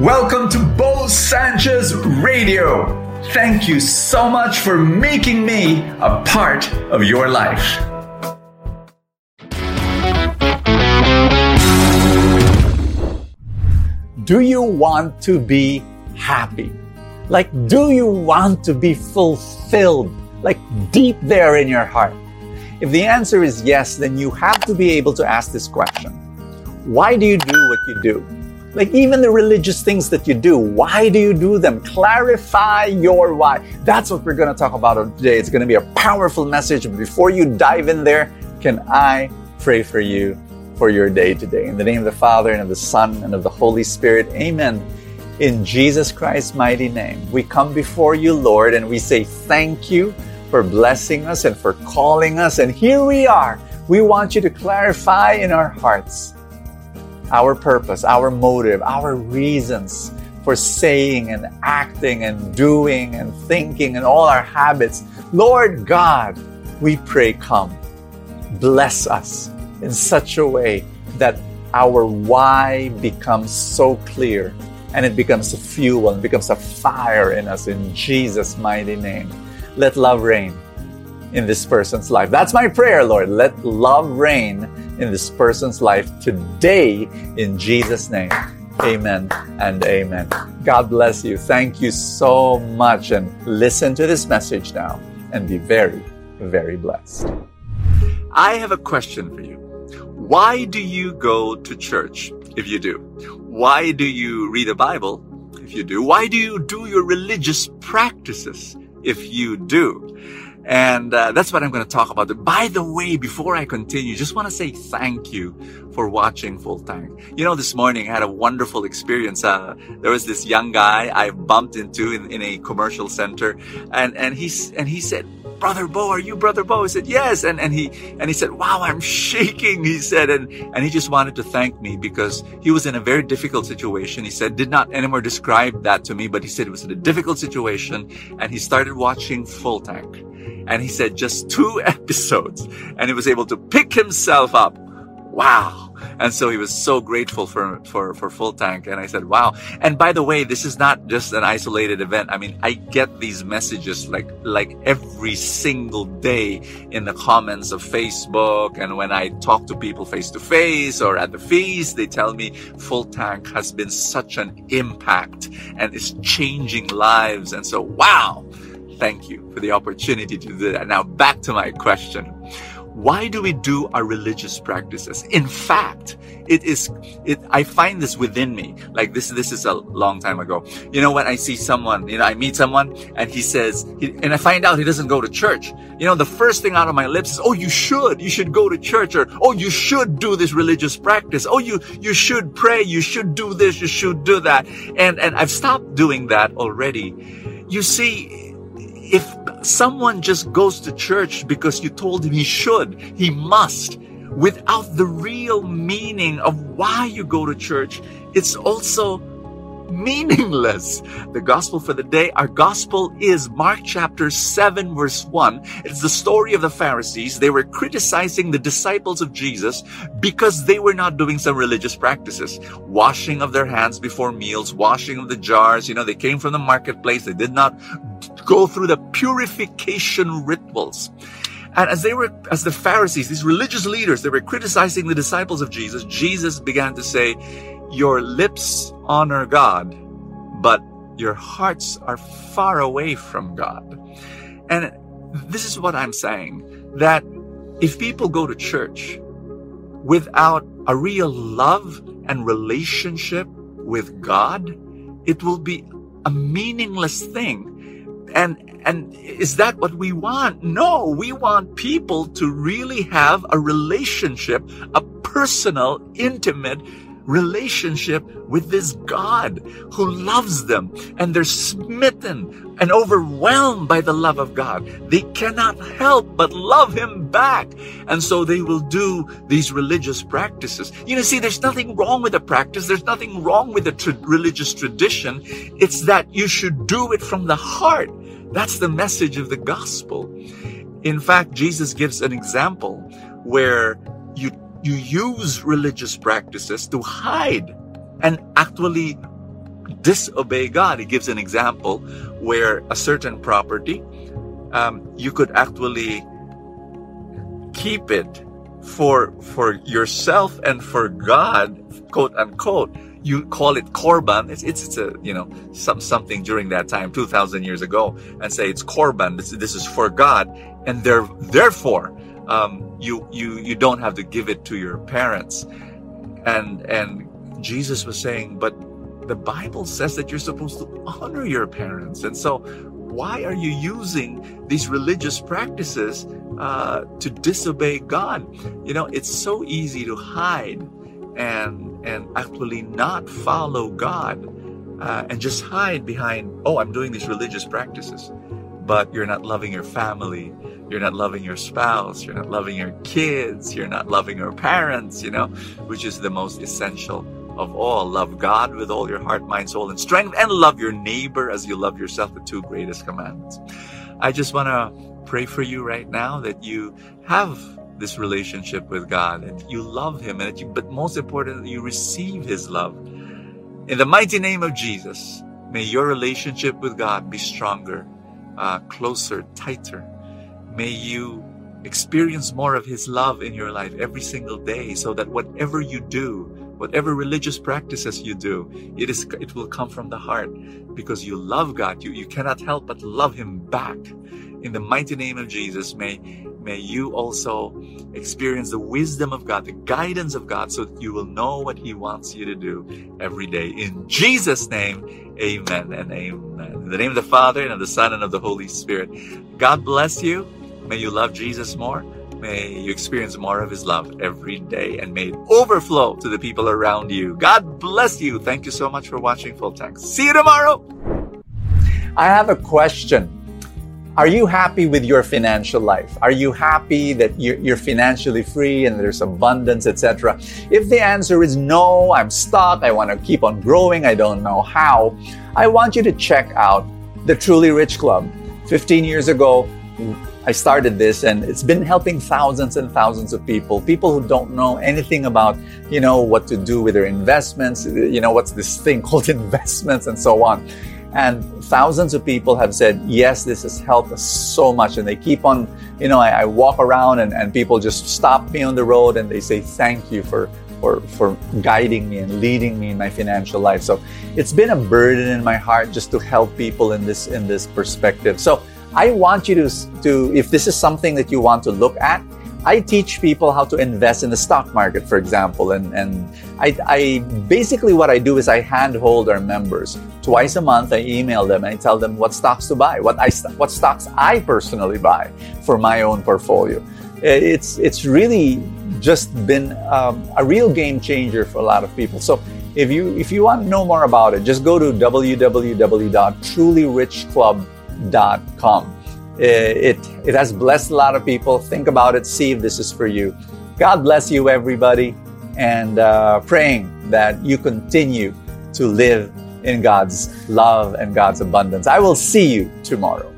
Welcome to Bo Sanchez Radio. Thank you so much for making me a part of your life. Do you want to be happy? Like, do you want to be fulfilled? Like, deep there in your heart? If the answer is yes, then you have to be able to ask this question Why do you do what you do? Like even the religious things that you do, why do you do them? Clarify your why. That's what we're going to talk about today. It's going to be a powerful message. But before you dive in there, can I pray for you for your day today? In the name of the Father and of the Son and of the Holy Spirit. Amen. In Jesus Christ's mighty name, we come before you, Lord, and we say thank you for blessing us and for calling us. And here we are. We want you to clarify in our hearts our purpose, our motive, our reasons for saying and acting and doing and thinking and all our habits. Lord God, we pray, come. Bless us in such a way that our why becomes so clear and it becomes a fuel and becomes a fire in us in Jesus' mighty name. Let love reign in this person's life. That's my prayer, Lord. Let love reign in this person's life today in Jesus' name. Amen and amen. God bless you. Thank you so much. And listen to this message now and be very, very blessed. I have a question for you. Why do you go to church if you do? Why do you read the Bible if you do? Why do you do your religious practices if you do? And uh, that's what I'm going to talk about. By the way, before I continue, just want to say thank you for watching Full Tank. You know, this morning I had a wonderful experience. Uh, there was this young guy I bumped into in, in a commercial center, and and he's and he said, "Brother Bo, are you Brother Bo?" I said, "Yes." And and he and he said, "Wow, I'm shaking." He said, and and he just wanted to thank me because he was in a very difficult situation. He said, did not anymore describe that to me, but he said it was in a difficult situation, and he started watching Full Tank. And he said just two episodes and he was able to pick himself up. Wow. And so he was so grateful for, for, for Full Tank. And I said, wow. And by the way, this is not just an isolated event. I mean, I get these messages like, like every single day in the comments of Facebook. And when I talk to people face to face or at the feast, they tell me Full Tank has been such an impact and is changing lives. And so, wow thank you for the opportunity to do that. Now, back to my question. Why do we do our religious practices? In fact, it is, it, I find this within me. Like this, this is a long time ago. You know, when I see someone, you know, I meet someone and he says, he, and I find out he doesn't go to church. You know, the first thing out of my lips is, oh, you should, you should go to church or, oh, you should do this religious practice. Oh, you, you should pray. You should do this. You should do that. And, and I've stopped doing that already. You see, if someone just goes to church because you told him he should, he must, without the real meaning of why you go to church, it's also meaningless. The gospel for the day, our gospel is Mark chapter 7 verse 1. It's the story of the Pharisees. They were criticizing the disciples of Jesus because they were not doing some religious practices. Washing of their hands before meals, washing of the jars. You know, they came from the marketplace. They did not go through the purification rituals. And as they were, as the Pharisees, these religious leaders, they were criticizing the disciples of Jesus, Jesus began to say, your lips honor God, but your hearts are far away from God. And this is what I'm saying that if people go to church without a real love and relationship with God, it will be a meaningless thing. And and is that what we want? No, we want people to really have a relationship, a personal, intimate relationship with this God who loves them and they're smitten and overwhelmed by the love of God. They cannot help but love Him back. And so they will do these religious practices. You know, see, there's nothing wrong with the practice. There's nothing wrong with the tra- religious tradition. It's that you should do it from the heart. That's the message of the gospel. In fact, Jesus gives an example where you you use religious practices to hide and actually disobey God. He gives an example where a certain property, um, you could actually keep it for for yourself and for God, quote unquote. You call it korban. It's, it's, it's a you know some something during that time, two thousand years ago, and say it's korban. This, this is for God, and there therefore um, you you you don't have to give it to your parents. And and Jesus was saying, but the Bible says that you're supposed to honor your parents, and so why are you using these religious practices uh, to disobey God? You know, it's so easy to hide and and actually not follow God uh, and just hide behind, oh, I'm doing these religious practices, but you're not loving your family, you're not loving your spouse, you're not loving your kids, you're not loving your parents, you know, which is the most essential of all. Love God with all your heart, mind, soul, and strength, and love your neighbor as you love yourself, the two greatest commandments. I just want to pray for you right now that you have this relationship with God and you love Him, and you, but most importantly, you receive His love. In the mighty name of Jesus, may your relationship with God be stronger, uh, closer, tighter. May you experience more of His love in your life every single day so that whatever you do, whatever religious practices you do it is it will come from the heart because you love god you you cannot help but love him back in the mighty name of jesus may may you also experience the wisdom of god the guidance of god so that you will know what he wants you to do every day in jesus name amen and amen in the name of the father and of the son and of the holy spirit god bless you may you love jesus more May you experience more of His love every day and may it overflow to the people around you. God bless you. Thank you so much for watching Full Tank. See you tomorrow. I have a question. Are you happy with your financial life? Are you happy that you're, financially free and there's abundance, etc.? If the answer is no, I'm stuck, I want to keep on growing, I don't know how, I want you to check out the Truly Rich Club. 15 years ago, I started this and it's been helping thousands and thousands of people, people who don't know anything about, you know, what to do with their investments, you know, what's this thing called investments and so on. And thousands of people have said, yes, this has helped us so much. And they keep on, you know, I, I walk around and, and people just stop me on the road and they say, thank you for, for, for guiding me and leading me in my financial life. So it's been a burden in my heart just to help people in this, in this perspective. So I want you to, to, if this is something that you want to look at, I teach people how to invest in the stock market, for example. And, and I, I basically what I do is I handhold our members. Twice a month, I email them and I tell them what stocks to buy, what, I, what stocks I personally buy for my own portfolio. It's, it's really just been um, a real game changer for a lot of people. So if you, if you want to know more about it, just go to www.trulyrichclub.com com. It, it has blessed a lot of people. Think about it, see if this is for you. God bless you, everybody, and uh, praying that you continue to live in God's love and God's abundance. I will see you tomorrow.